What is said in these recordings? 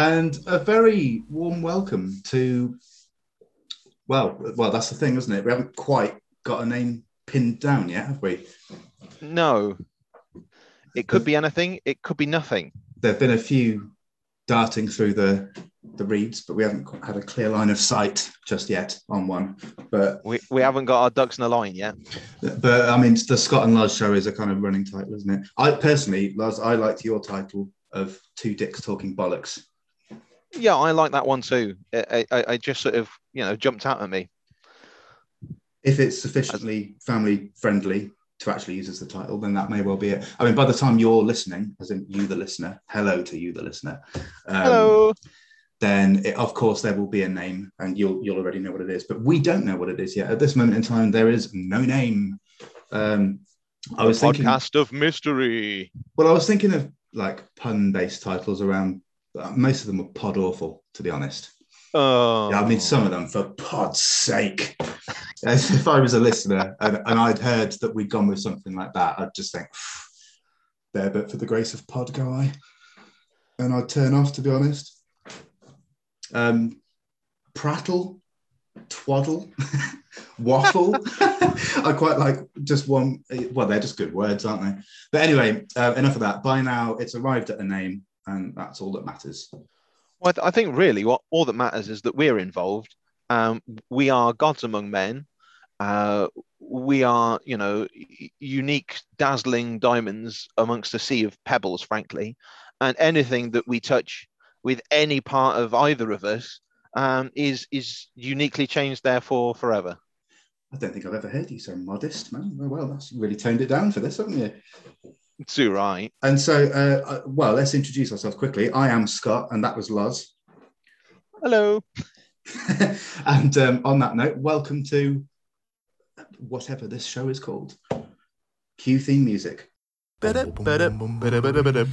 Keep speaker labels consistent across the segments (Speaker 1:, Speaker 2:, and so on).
Speaker 1: and a very warm welcome to. Well, well, that's the thing, isn't it? We haven't quite got a name pinned down yet, have we?
Speaker 2: No. It could be anything. It could be nothing.
Speaker 1: There have been a few darting through the the reads, but we haven't had a clear line of sight just yet on one. But
Speaker 2: We, we haven't got our ducks in a line yet.
Speaker 1: but I mean, the Scott and Loz show is a kind of running title, isn't it? I personally, Loz, I liked your title of Two Dicks Talking Bollocks.
Speaker 2: Yeah, I like that one too. I, I, I just sort of, you know, jumped out at me.
Speaker 1: If it's sufficiently family friendly to actually use as the title, then that may well be it. I mean, by the time you're listening, as in you, the listener, hello to you, the listener. um,
Speaker 2: Hello.
Speaker 1: Then, it, of course, there will be a name, and you'll you'll already know what it is. But we don't know what it is yet. At this moment in time, there is no name. Um, I was thinking.
Speaker 2: Podcast of mystery.
Speaker 1: Well, I was thinking of like pun-based titles around. Most of them were pod awful, to be honest.
Speaker 2: Oh,
Speaker 1: Yeah, I mean, some of them for pod's sake. As if I was a listener and, and I'd heard that we'd gone with something like that, I'd just think, there, but for the grace of pod guy. And I'd turn off, to be honest. Um, prattle, twaddle, waffle. I quite like just one. Well, they're just good words, aren't they? But anyway, uh, enough of that. By now, it's arrived at a name, and that's all that matters.
Speaker 2: Well, I, th- I think really what all that matters is that we're involved. Um, we are gods among men. Uh, we are, you know, unique, dazzling diamonds amongst a sea of pebbles, frankly. And anything that we touch with any part of either of us um, is is uniquely changed, therefore forever.
Speaker 1: I don't think I've ever heard you so modest, man. Oh, well, that's really toned it down for this, haven't you?
Speaker 2: Too right.
Speaker 1: And so, uh, uh, well, let's introduce ourselves quickly. I am Scott, and that was Loz.
Speaker 2: Hello.
Speaker 1: and um, on that note, welcome to whatever this show is called. Cue theme music.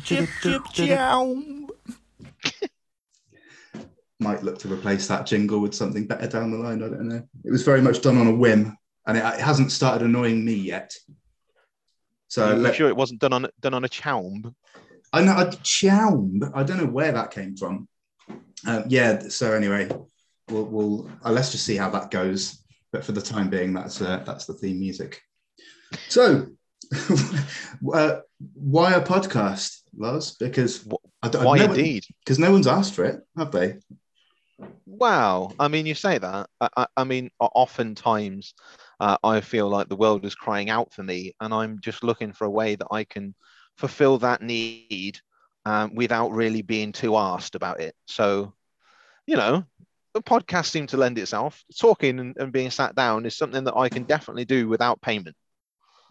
Speaker 3: Chip, chip, chow.
Speaker 1: Might look to replace that jingle with something better down the line. I don't know. It was very much done on a whim, and it, it hasn't started annoying me yet. So
Speaker 2: you
Speaker 1: let,
Speaker 2: sure it wasn't done on done on a choumb?
Speaker 1: I know, I, chow, I don't know where that came from. Um, yeah, so anyway, we'll, we'll uh, let's just see how that goes. But for the time being, that's uh, that's the theme music. So, uh, why a podcast, Loz? Because I don't,
Speaker 2: Why
Speaker 1: no
Speaker 2: indeed?
Speaker 1: Because no one's asked for it, have they?
Speaker 2: Wow. I mean, you say that. I, I, I mean, oftentimes uh, I feel like the world is crying out for me, and I'm just looking for a way that I can fulfill that need um, without really being too asked about it. So, you know, the podcast seemed to lend itself. Talking and, and being sat down is something that I can definitely do without payment.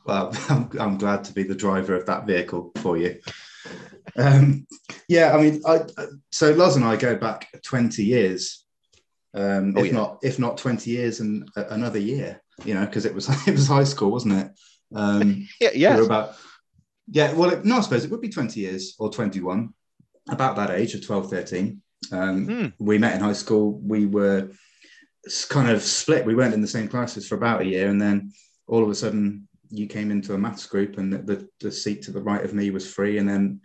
Speaker 1: Well, I'm, I'm glad to be the driver of that vehicle for you. Um, yeah, I mean, I, so Loz and I go back 20 years, um,
Speaker 2: Oh,
Speaker 1: if
Speaker 2: yeah.
Speaker 1: not if not 20 years and a- another year, you know, because it was it was high school, wasn't it? Um,
Speaker 2: Yeah,
Speaker 1: we
Speaker 2: yes.
Speaker 1: were about yeah. Well, it, no, I suppose it would be 20 years or 21, about that age of 12, 13. Um,
Speaker 2: Hmm.
Speaker 1: We met in high school. We were kind of split. We weren't in the same classes for about a year, and then all of a sudden you came into a maths group and the, the, the seat to the right of me was free and then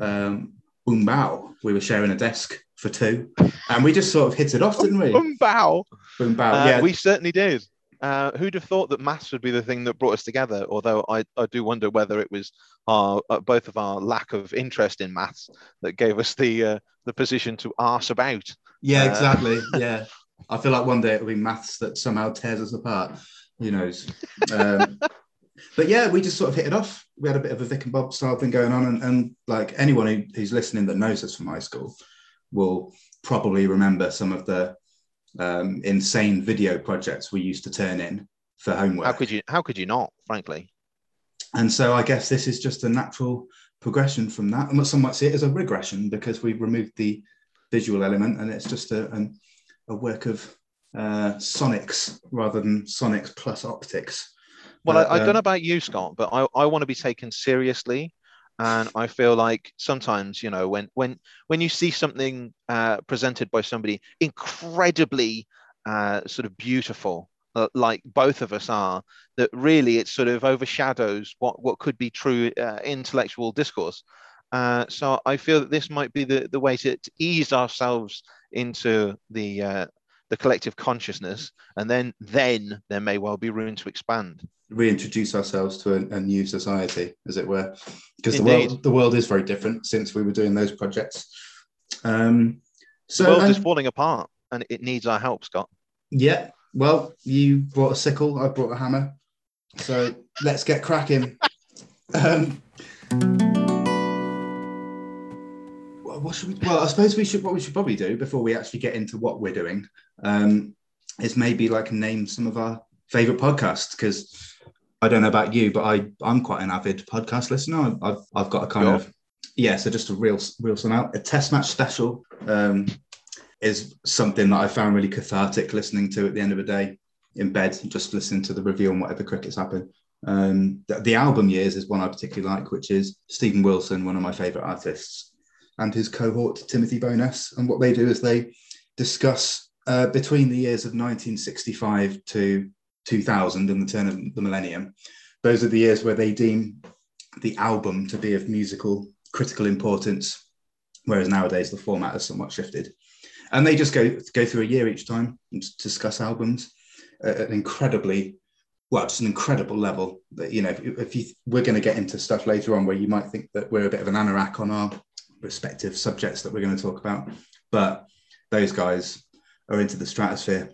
Speaker 1: um, boom bow we were sharing a desk for two and we just sort of hit it off didn't we
Speaker 2: Um, bow.
Speaker 1: boom bow
Speaker 2: Uh,
Speaker 1: yeah
Speaker 2: We certainly did. Uh, who'd have thought that maths would be the thing that brought us together? Although I, I do wonder whether it was our uh, both of our lack of interest in maths that gave us the uh, the position to arse about.
Speaker 1: yeah
Speaker 2: uh,
Speaker 1: exactly yeah i feel like one day it'll be maths that somehow tears us apart who knows um, but yeah we just sort of hit it off we had a bit of a vic and bob style thing going on and, and like anyone who, who's listening that knows us from high school will probably remember some of the um, insane video projects we used to turn in for homework.
Speaker 2: How could you how could you not? Frankly,
Speaker 1: And so I guess this is just a natural progression from that. And some might see it as a regression because we've removed the visual element and it's just a, an, a work of uh, sonics rather than sonics plus optics.
Speaker 2: Well, I, I don't know about you, Scott, but I, I want to be taken seriously. And I feel like sometimes, you know, when when when you see something uh, presented by somebody incredibly uh, sort of beautiful, uh, like both of us are, that really it sort of overshadows what what could be true uh, intellectual discourse. Uh, so I feel that this might be the, the way to, to ease ourselves into the uh, the collective consciousness, and then then there may well be room to expand.
Speaker 1: Reintroduce ourselves to a, a new society, as it were, because the world the world is very different since we were doing those projects. Um, so
Speaker 2: the world is
Speaker 1: um,
Speaker 2: falling apart, and it needs our help, Scott.
Speaker 1: yeah, well, you brought a sickle, I brought a hammer, so let's get cracking. Um, what should we, well, I suppose we should. What we should probably do before we actually get into what we're doing um, is maybe like name some of our favorite podcasts because I don't know about you, but I I'm quite an avid podcast listener. I've I've got a kind
Speaker 2: Sure.
Speaker 1: of yeah, so just a real real some out a test match special um, is something that I found really cathartic listening to at the end of the day in bed, just listening to the review on whatever crickets happen. Um, the, the album years is one I particularly like, which is Steven Wilson, one of my favorite artists, and his cohort Timothy Bowness. And what they do is they discuss uh, between the years of 1965 to 2000 and the turn of the millennium. Those are the years where they deem the album to be of musical critical importance, whereas nowadays the format has somewhat shifted. And they just go go through a year each time and discuss albums at an incredibly well, just an incredible level. That you know, if, if you we're going to get into stuff later on where you might think that we're a bit of an anorak on our respective subjects that we're going to talk about, but those guys are into the stratosphere.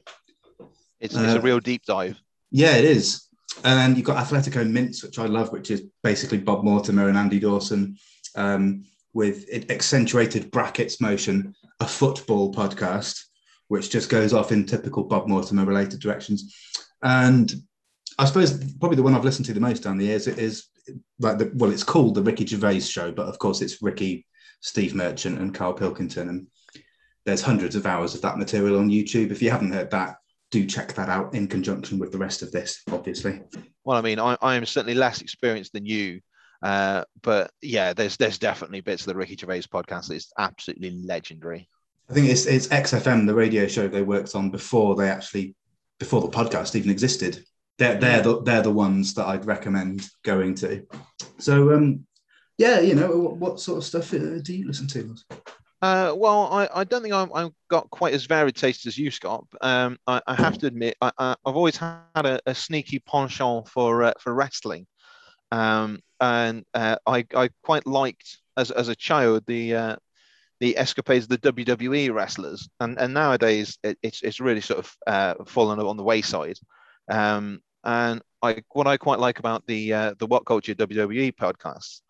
Speaker 2: It's, it's a
Speaker 1: Uh,
Speaker 2: real deep dive.
Speaker 1: Yeah, it is. And then you've got Athletico Mince, which I love, which is basically Bob Mortimer and Andy Dawson um, with it- accentuated brackets motion, a football podcast, which just goes off in typical Bob Mortimer related directions. And I suppose probably the one I've listened to the most down the years is like the well, it's called the Ricky Gervais show, but of course it's Ricky, Steve Merchant, and Carl Pilkington. And there's hundreds of hours of that material on YouTube. If you haven't heard that, do check that out in conjunction with the rest of this, obviously.
Speaker 2: Well, I mean, I, I am certainly less experienced than you, uh, but yeah, there's there's definitely bits of the Ricky Gervais podcast that is absolutely legendary.
Speaker 1: I think it's it's XFM, the radio show they worked on before they actually before the podcast even existed. They're they're the they're the ones that I'd recommend going to. So um, yeah, you know what, what sort of stuff uh, do you listen to?
Speaker 2: Uh, well, I, I don't think I'm, I've got quite as varied taste as you, Scott. Um, I, I have to admit, I, I, I've always had a, a sneaky penchant for uh, for wrestling, um, and uh, I, I quite liked as, as a child the uh, the escapades of the WWE wrestlers, and, and nowadays it, it's it's really sort of uh, fallen on the wayside. Um, and I what I quite like about the uh, the What Culture WWE podcasts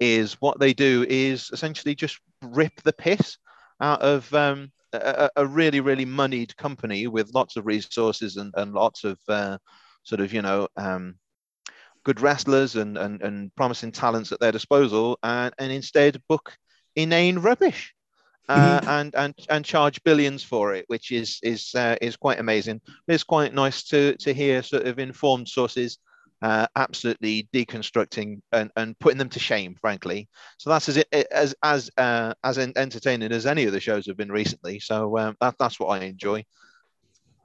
Speaker 2: is what they do is essentially just rip the piss out of um, a, a really really moneyed company with lots of resources and, and lots of uh, sort of you know um, good wrestlers and, and and promising talents at their disposal and, and instead book inane rubbish uh, and and and charge billions for it which is is uh, is quite amazing. It's quite nice to to hear sort of informed sources uh, absolutely deconstructing and, and putting them to shame, frankly. So that's as as as uh, as entertaining as any of the shows have been recently. So um, that, that's what I enjoy.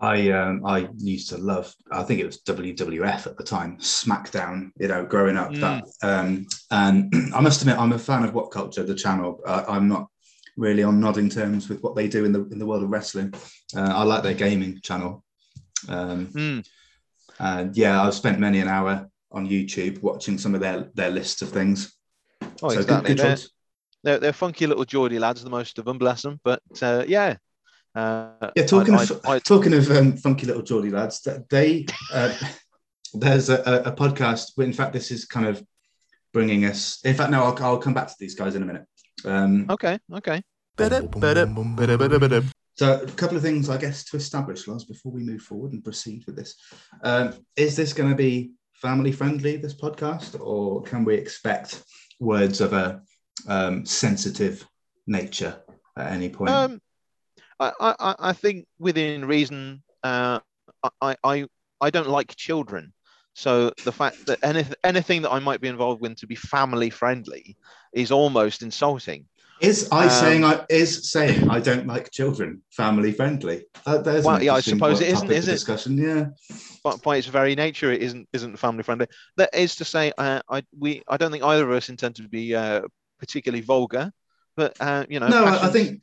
Speaker 1: I um, I used to love. I think it was WWF at the time, SmackDown. You know, growing up, that um, and I must admit, I'm a fan of What Culture, the channel. Uh, I'm not really on nodding terms with what they do in the in the world of wrestling. Uh, I like their gaming channel. Um,
Speaker 2: Mm.
Speaker 1: And yeah, I've spent many an hour on YouTube watching some of their their lists of things.
Speaker 2: Oh,
Speaker 1: So
Speaker 2: exactly.
Speaker 1: good
Speaker 2: they're,
Speaker 1: choice.
Speaker 2: they're, they're funky little Geordie lads, the most of them, bless them. But uh, yeah. Uh,
Speaker 1: Yeah, talking
Speaker 2: I-
Speaker 1: of
Speaker 2: I- I-
Speaker 1: talking of um, funky little Geordie lads, th- they uh, there's a, a a podcast. In fact, this is kind of bringing us. In fact, no, I'll, I'll come back to these guys in a minute. Um,
Speaker 2: okay, okay.
Speaker 1: So, a couple of things, I guess, to establish, Loz, before we move forward and proceed with this. Um, is this going to be family friendly? This podcast, or can we expect words of a um, sensitive nature at any point?
Speaker 2: Um, I, I, I think within reason, uh, I, I, I don't like children. So the fact that anything, anything that I might be involved with to be family friendly is almost insulting.
Speaker 1: Is I
Speaker 2: Um,
Speaker 1: saying I is saying I don't like children family friendly? Uh, there's
Speaker 2: Well, yeah, I suppose it isn't, is it?
Speaker 1: Discussion, yeah.
Speaker 2: But by its very nature, it isn't isn't family friendly. That is to say, uh, I we I don't think either of us intend to be uh, particularly vulgar, but uh, you know.
Speaker 1: no, I, I think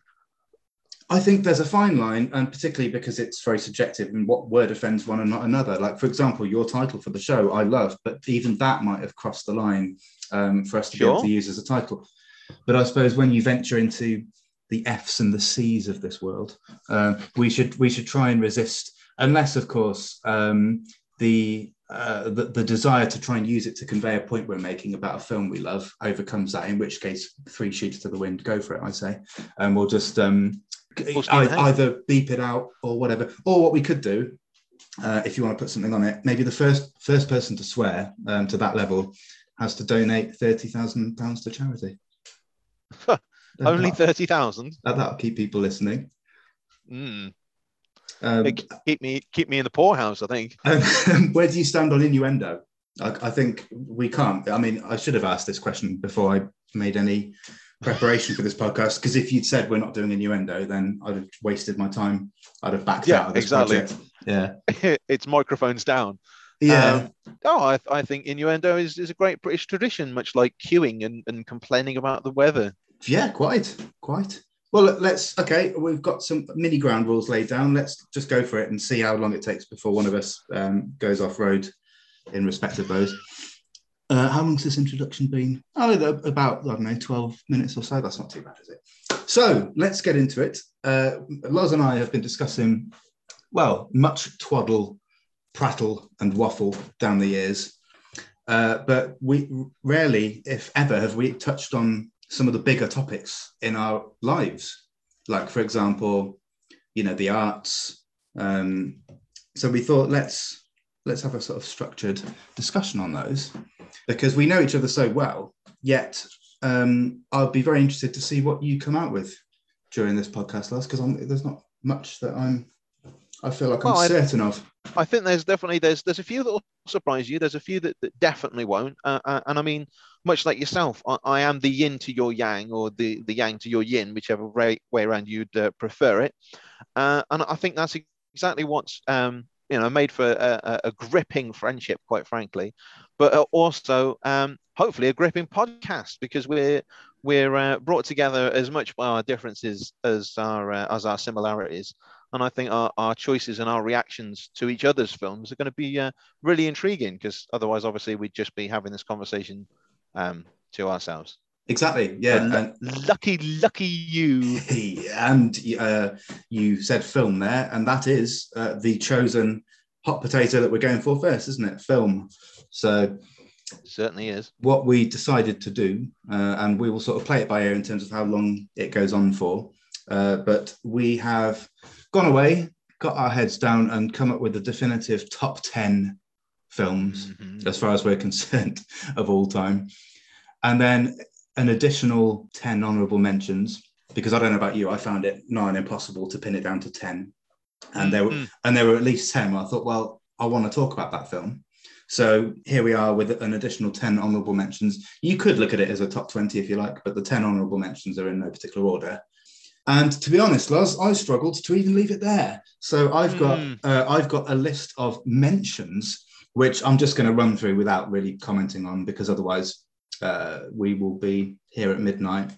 Speaker 1: I think there's a fine line, and particularly because it's very subjective in what word offends one and not another. Like, for example, your title for the show, I love, but even that might have crossed the line um, for us to be able to use as a title. But I suppose when you venture into the F's and the C's of this world, um, we should we should try and resist, unless, of course, um, the, uh, the the desire to try and use it to convey a point we're making about a film we love overcomes that. In which case, three sheets to the wind, go for it. I say, and we'll just um, I, either beep it out or whatever. Or what we could do, uh, if you want to put something on it, maybe the first first person to swear um, to that level has to donate thirty thousand pounds to charity.
Speaker 2: only
Speaker 1: that,
Speaker 2: thirty thousand.
Speaker 1: that'll keep people listening.
Speaker 2: Mm.
Speaker 1: Um,
Speaker 2: Keep me keep me in the poorhouse. I think.
Speaker 1: um, where do you stand on innuendo? I, I think we can't. I mean, I should have asked this question before I made any preparation for this podcast. Because if you'd said we're not doing innuendo, then I'd have wasted my time. I'd have backed
Speaker 2: Yeah,
Speaker 1: out of this
Speaker 2: exactly.
Speaker 1: project. Yeah,
Speaker 2: it's microphones down.
Speaker 1: Yeah.
Speaker 2: Um, oh, I, I think innuendo is, is a great British tradition, much like queuing and, and complaining about the weather.
Speaker 1: Yeah, quite, quite. Well, let- let's. Okay, we've got some mini ground rules laid down. Let's just go for it and see how long it takes before one of us um, goes off road in respect of those. Uh, how long's this introduction been? Oh, about I don't know, twelve minutes or so. That's not too bad, is it? So let's get into it. Uh, Loz and I have been discussing, well, much twaddle, prattle, and waffle down the years, uh, but we rarely, if ever, have we touched on some of the bigger topics in our lives, like, for example, you know, the arts. Um, so we thought let's let's have a sort of structured discussion on those because we know each other so well. Yet, um, I'll be very interested to see what you come out with during this podcast, Loz, because there's not much that I'm. I feel like I'm
Speaker 2: Well,
Speaker 1: certain of.
Speaker 2: I think there's definitely there's there's a few that will surprise you. There's a few that, that definitely won't. Uh, uh, and I mean, much like yourself, I, I am the yin to your yang, or the the yang to your yin, whichever way, way around you'd uh, prefer it. Uh, and I think that's exactly what's um, you know made for a, a, gripping friendship, quite frankly, but also um, hopefully a gripping podcast because we're we're uh, brought together as much by our differences as our uh, as our similarities and I think our, our choices and our reactions to each other's films are going to be uh, really intriguing because otherwise, obviously, we'd just be having this conversation um, to ourselves.
Speaker 1: Exactly. Yeah. And-
Speaker 2: lucky, lucky you.
Speaker 1: and uh, you said film there, and that is uh, the chosen hot potato that we're going for first, isn't it? Film. So
Speaker 2: Certainly is.
Speaker 1: what we decided to do, uh, and we will sort of play it by ear in terms of how long it goes on for. Uh, but we have gone away, got our heads down, and come up with the definitive top ten films
Speaker 2: Mhm.
Speaker 1: as far as we're concerned, of all time. And then an additional 10 honorable mentions, because I don't know about you, I found it nigh on impossible to pin it down to 10. And there were
Speaker 2: Mhm.
Speaker 1: and there were at least 10. I thought, well, I want to talk about that film. So here we are with an additional 10 honorable mentions. You could look at it as a top 20 if you like, but the 10 honorable mentions are in no particular order. And to be honest, Loz, I struggled to even leave it there. So I've got
Speaker 2: Mm.
Speaker 1: uh, I've got a list of mentions which I'm just going to run through without really commenting on because otherwise uh, we will be here at midnight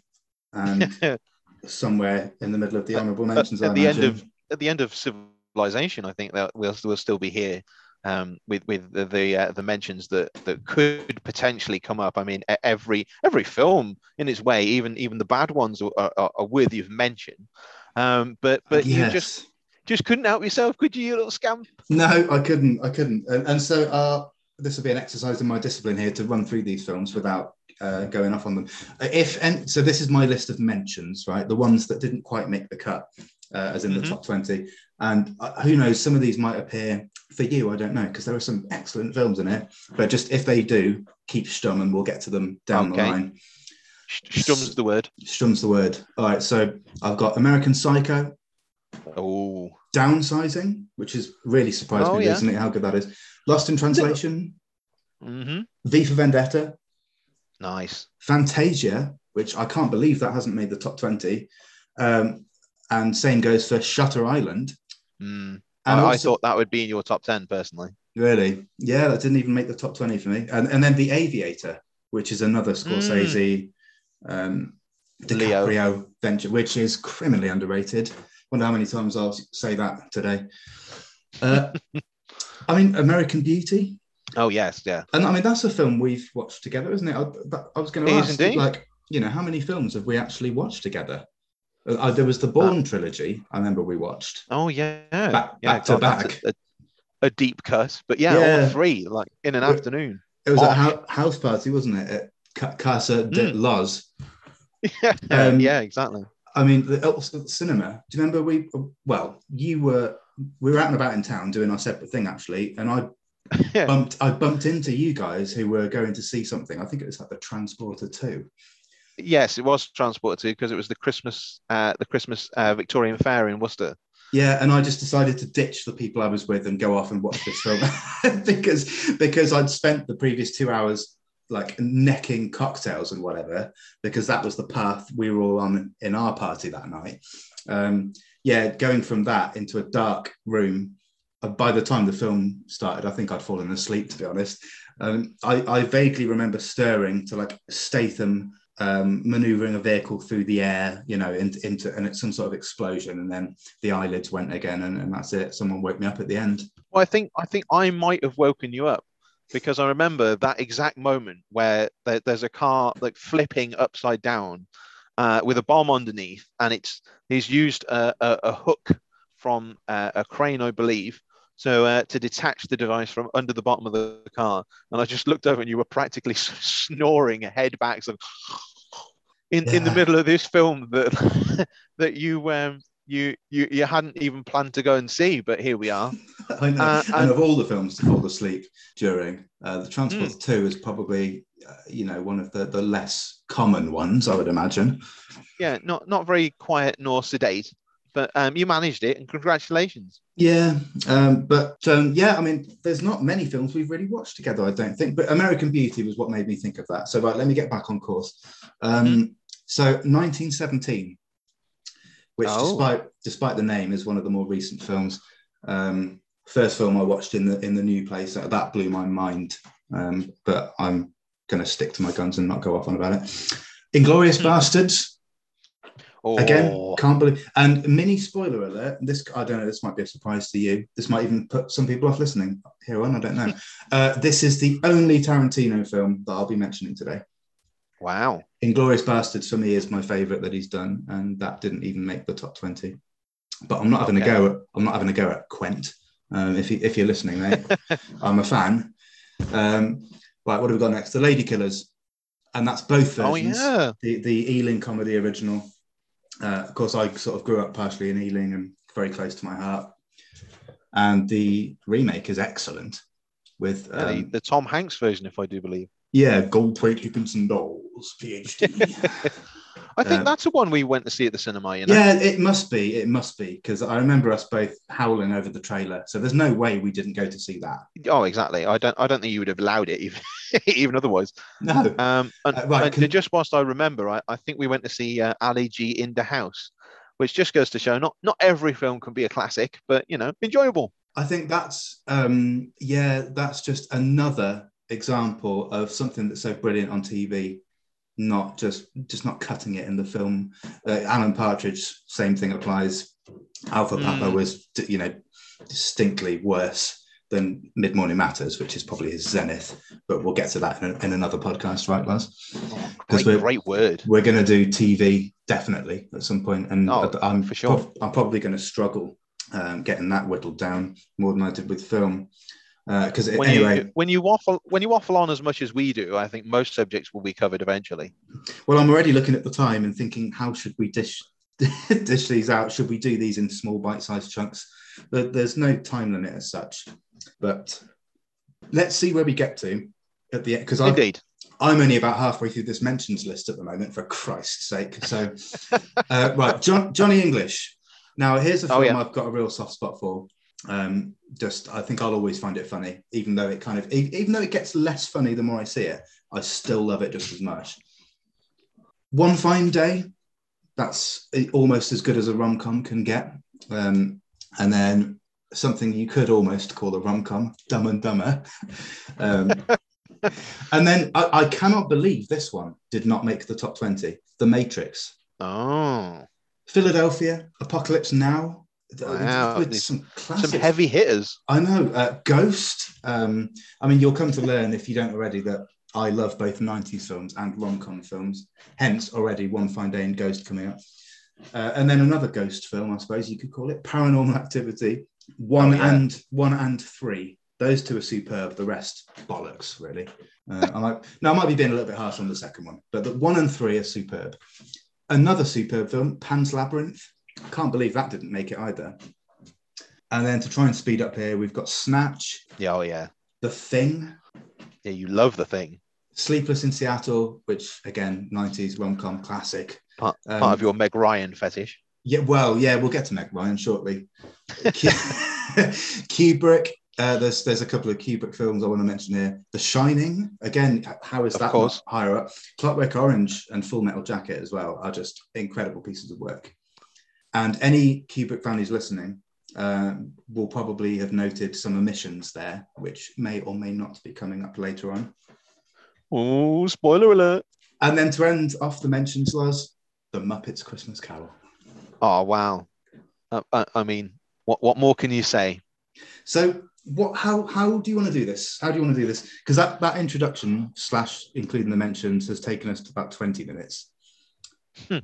Speaker 1: and somewhere in the middle of the honourable mentions.
Speaker 2: at
Speaker 1: I
Speaker 2: the end of at the end of civilization, I think that we'll we'll still be here um, with with the the, uh, the mentions that that could potentially come up. I mean, every every film in its way, even even the bad ones are, are, are worthy of mention. Um, but but you just just couldn't help yourself, could you, you little scamp?
Speaker 1: no, I couldn't. I couldn't. And, and so uh, this will be an exercise in my discipline here to run through these films without uh, going off on them. If and so this is my list of mentions, right? The ones that didn't quite make the cut, uh, as in
Speaker 2: Mhm.
Speaker 1: the top twenty. And uh, who knows, some of these might appear for you. I don't know because there are some excellent films in it. But just if they do, keep stum, and we'll get to them down the line.
Speaker 2: Stum's the word.
Speaker 1: Strum's the word. All right, so I've got American Psycho,
Speaker 2: Oh,
Speaker 1: Downsizing, which has really surprised
Speaker 2: Oh,
Speaker 1: me
Speaker 2: yeah.
Speaker 1: recently how good that is. Lost in Translation,
Speaker 2: hmm
Speaker 1: V for Vendetta,
Speaker 2: nice.
Speaker 1: Fantasia, which I can't believe that hasn't made the top 20. Um, and same goes for Shutter Island.
Speaker 2: Mm.
Speaker 1: And
Speaker 2: I, I thought that would be in your top ten personally.
Speaker 1: Really? Yeah, that didn't even make the top 20 for me. And, and then The Aviator, which is another Scorsese um,
Speaker 2: Leo.
Speaker 1: DiCaprio venture, which is criminally underrated. Wonder how many times I'll say that today. Uh, I mean, American Beauty,
Speaker 2: Oh yes, yeah.
Speaker 1: and I mean that's a film we've watched together, isn't it? I, I was going to ask,
Speaker 2: indeed.
Speaker 1: like, you know, how many films have we actually watched together? Uh, uh, there was the Bourne trilogy. I remember we watched.
Speaker 2: Oh yeah.
Speaker 1: Back-
Speaker 2: yeah,
Speaker 1: back to
Speaker 2: God, that's
Speaker 1: back.
Speaker 2: A, a, deep cut, but yeah,
Speaker 1: Yeah.
Speaker 2: all three like in an
Speaker 1: Well-
Speaker 2: afternoon.
Speaker 1: It was
Speaker 2: Bosh.
Speaker 1: a house party, wasn't it? At Ca- Casa de
Speaker 2: Mm.
Speaker 1: Los.
Speaker 2: yeah,
Speaker 1: Um,
Speaker 2: yeah, exactly.
Speaker 1: I mean, the, the cinema. Do you remember we? Well, you were. We were out and about in town doing our separate thing actually, and I bumped. I bumped into you guys who were going to see something. I think it was like the Transporter Two.
Speaker 2: Yes, it was Transporter Two because it was the Christmas, uh, the Christmas uh, Victorian Fair in Worcester.
Speaker 1: Yeah, and I just decided to ditch the people I was with and go off and watch this film because because I'd spent the previous two hours like necking cocktails and whatever because that was the path we were all on in our party that night. Um, yeah, going from that into a dark room. uh, By the time the film started, I think I'd fallen asleep. To be honest, um, I, I vaguely remember stirring to like Statham um, maneuvering a vehicle through the air, you know, into, into and it's some sort of explosion, and then the eyelids went again, and, and that's it. Someone woke me up at the end.
Speaker 2: Well, I think I think I might have woken you up because I remember that exact moment where there, there's a car like flipping upside down uh, with a bomb underneath, and it's he's used a, a, a hook from uh, a crane, I believe. So uh, to detach the device from under the bottom of the car, and I just looked over, and you were practically snoring, head back, in, in the middle of this film that that you um you you you hadn't even planned to go and see, but here we are.
Speaker 1: I know.
Speaker 2: Uh,
Speaker 1: and
Speaker 2: and-
Speaker 1: of all the films to fall asleep during, uh, the Transport
Speaker 2: Hmm.
Speaker 1: Two is probably, uh, you know, one of the, the less common ones, I would imagine.
Speaker 2: yeah, not not very quiet nor sedate, but um, you managed it, and congratulations.
Speaker 1: Yeah, um, but um, yeah, I mean, there's not many films we've really watched together, I don't think. But American Beauty was what made me think of that. So, right, let me get back on course. Um,
Speaker 2: Mm-hmm.
Speaker 1: So, 1917, which,
Speaker 2: Oh.
Speaker 1: despite despite the name, is one of the more recent films. Um, first film I watched in the in the new place that, that blew my mind. Um, but I'm going to stick to my guns and not go off on about it. Inglourious
Speaker 2: Hmm.
Speaker 1: Basterds.
Speaker 2: Oh,
Speaker 1: Again, can't believe. And mini spoiler alert. This I don't know. This might be a surprise to you. This might even put some people off listening here on. I don't know. uh, this is the only Tarantino film that I'll be mentioning today.
Speaker 2: wow.
Speaker 1: Inglourious Basterds for me is my favorite that he's done, and that didn't even make the top twenty. But I'm not having
Speaker 2: Okay.
Speaker 1: a go. At, I'm not having a go at Quent. Um, if you, if you're listening, mate, I'm a fan. Um, right, what have we got next? The Lady Killers, and that's both
Speaker 2: Oh
Speaker 1: versions
Speaker 2: yeah.
Speaker 1: the the Ealing comedy original. Uh, of course, I sort of grew up partially in Ealing and very close to my heart. And the remake is excellent with
Speaker 2: Yeah, the,
Speaker 1: um,
Speaker 2: the Tom Hanks version, if I do believe.
Speaker 1: yeah, Goldthwait Higginson PhD.
Speaker 2: I think
Speaker 1: Um,
Speaker 2: that's the one we went to see at the cinema. You know.
Speaker 1: yeah, it must be. It must be because I remember us both howling over the trailer. So there's no way we didn't go to see that.
Speaker 2: Oh, exactly. I don't. I don't think you would have allowed it even, even otherwise.
Speaker 1: No,
Speaker 2: Um, and,
Speaker 1: Uh, right,
Speaker 2: and just whilst I remember, I, I think we went to see uh, Ali G in the house, which just goes to show not not every film can be a classic, but you know, enjoyable.
Speaker 1: I think that's um, yeah, that's just another example of something that's so brilliant on TV, not just just not cutting it in the film. Uh, Alan Partridge, same thing applies. Alpha Papa
Speaker 2: Mm.
Speaker 1: was you know distinctly worse than Mid Morning Matters, which is probably his zenith. But we'll get to that in, in another podcast, right, Loz?
Speaker 2: Oh,
Speaker 1: 'Cause
Speaker 2: great,
Speaker 1: we're-
Speaker 2: great word.
Speaker 1: We're going to do TV definitely at some point, and
Speaker 2: Oh,
Speaker 1: I'm
Speaker 2: for sure.
Speaker 1: prob- I'm probably going to struggle um, getting that whittled down more than I did with film. Because
Speaker 2: When
Speaker 1: anyway,
Speaker 2: you when you waffle when you waffle on as much as we do, I think most subjects will be covered eventually.
Speaker 1: well, I'm already looking at the time and thinking, how should we dish dish these out? Should we do these in small bite-sized chunks? There- There's no time limit as such, but let's see where we get to at the end. Because I'm
Speaker 2: Indeed.
Speaker 1: I'm only about halfway through this mentions list at the moment, for Christ's sake. So, uh, right, John, Johnny English. Now, here's a
Speaker 2: Oh,
Speaker 1: film
Speaker 2: yeah.
Speaker 1: I've got a real soft spot for. Um, just, I think I'll always find it funny, even though it kind of, even though it gets less funny the more I see it, I still love it just as much. One Fine Day. That's almost as good as a rom com can get. Um, and then something you could almost call a rom com, Dumb and Dumber. Um, and then I, I cannot believe this one did not make the top 20. The Matrix.
Speaker 2: Oh,
Speaker 1: Philadelphia, Apocalypse Now.
Speaker 2: Wow,
Speaker 1: With some
Speaker 2: some heavy hitters.
Speaker 1: I know. Uh, Ghost. Um, I mean, you'll come to learn if you don't already that I love both 90s films and rom com films. Hence, already One Fine Day and Ghost coming up. Uh, and then another ghost film, I suppose you could call it Paranormal Activity. One
Speaker 2: Oh, yeah.
Speaker 1: and one and three. Those two are superb. The rest bollocks, really. Uh, I might no, I might be being a little bit harsh on the second one, but the one and three are superb. Another superb film, Pan's Labyrinth. Can't believe that didn't make it either. And then to try and speed up here, we've got Snatch,
Speaker 2: Yeah, oh yeah.
Speaker 1: The Thing,
Speaker 2: Yeah, you love the thing.
Speaker 1: Sleepless in Seattle, which again, 90s rom com classic.
Speaker 2: Part,
Speaker 1: Um,
Speaker 2: part of your Meg Ryan fetish.
Speaker 1: Yeah, well, yeah, we'll get to Meg Ryan shortly. Ku- Kubrick. Uh, there's there's a couple of Kubrick films I want to mention here. The Shining. Again, how is
Speaker 2: Of
Speaker 1: that higher up? Clockwork Orange and Full Metal Jacket as well are just incredible pieces of work. And any Kubrick fan who's listening um, will probably have noted some omissions there, which may or may not be coming up later on.
Speaker 2: Oh, spoiler alert.
Speaker 1: And then to end off the mentions, Loz, The Muppets Christmas Carol.
Speaker 2: Oh wow. Uh, I, I mean, what what more can you say?
Speaker 1: So what how how do you want to do this? How do you want to do this? Because that that introduction slash including the mentions has taken us to about 20 minutes.
Speaker 2: Hmm.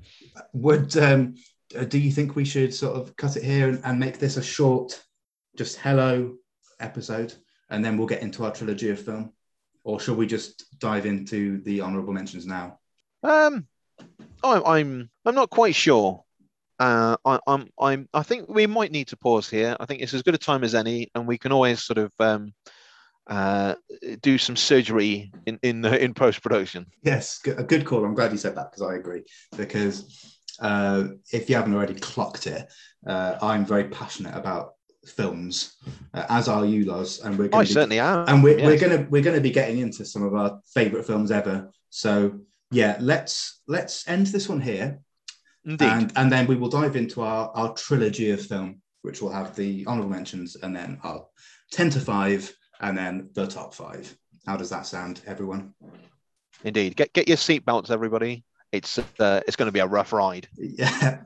Speaker 1: Would um uh, do you think we should sort of cut it here and, and make this a short just hello episode and then we'll get into our trilogy of film? Or shall we just dive into the honorable mentions now?
Speaker 2: Um, I'm I'm I'm not quite sure. Uh, I, I'm I'm I think we might need to pause here. I think it's as good a time as any, and we can always sort of um, uh, do some surgery in in in post production.
Speaker 1: Yes, a good call. I'm glad you said that because I agree. Because uh, if you haven't already clocked it, uh, I'm very passionate about films, uh, as are you, Loz, and we're
Speaker 2: I
Speaker 1: going to be,
Speaker 2: certainly am.
Speaker 1: and we're, we're gonna we're gonna be getting into some of our favorite films ever. So yeah, let's let's end this one here,
Speaker 2: Indeed.
Speaker 1: and and then we will dive into our our trilogy of film, which will have the honorable mentions, and then our ten to five, and then the top five. How does that sound, everyone?
Speaker 2: Indeed. Get get your seatbelts, everybody. It's uh, it's going to be a rough ride.
Speaker 1: Yeah,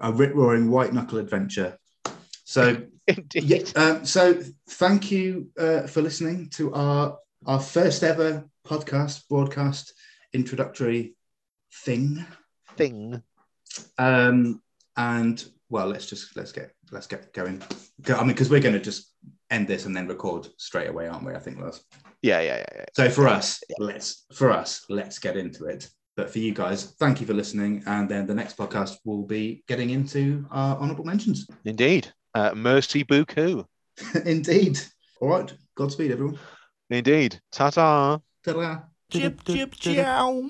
Speaker 1: a rip roaring white knuckle adventure. So yeah, um, so thank you uh, for listening to our our first ever podcast broadcast introductory thing.
Speaker 2: Thing.
Speaker 1: Um, and well, let's just let's get let's get going. I mean, because we're going to just end this and then record straight away, aren't we? I think Loz.
Speaker 2: Yeah, yeah, yeah, yeah.
Speaker 1: So for us, let's for us, let's get into it. But for you guys, thank you for listening. And then the next podcast will be getting into our honourable mentions.
Speaker 2: Indeed. Uh, mercy buku.
Speaker 1: Indeed. All right. Godspeed, everyone.
Speaker 2: Indeed. Ta ta.
Speaker 1: Ta-da.
Speaker 3: Chip, chip, chow.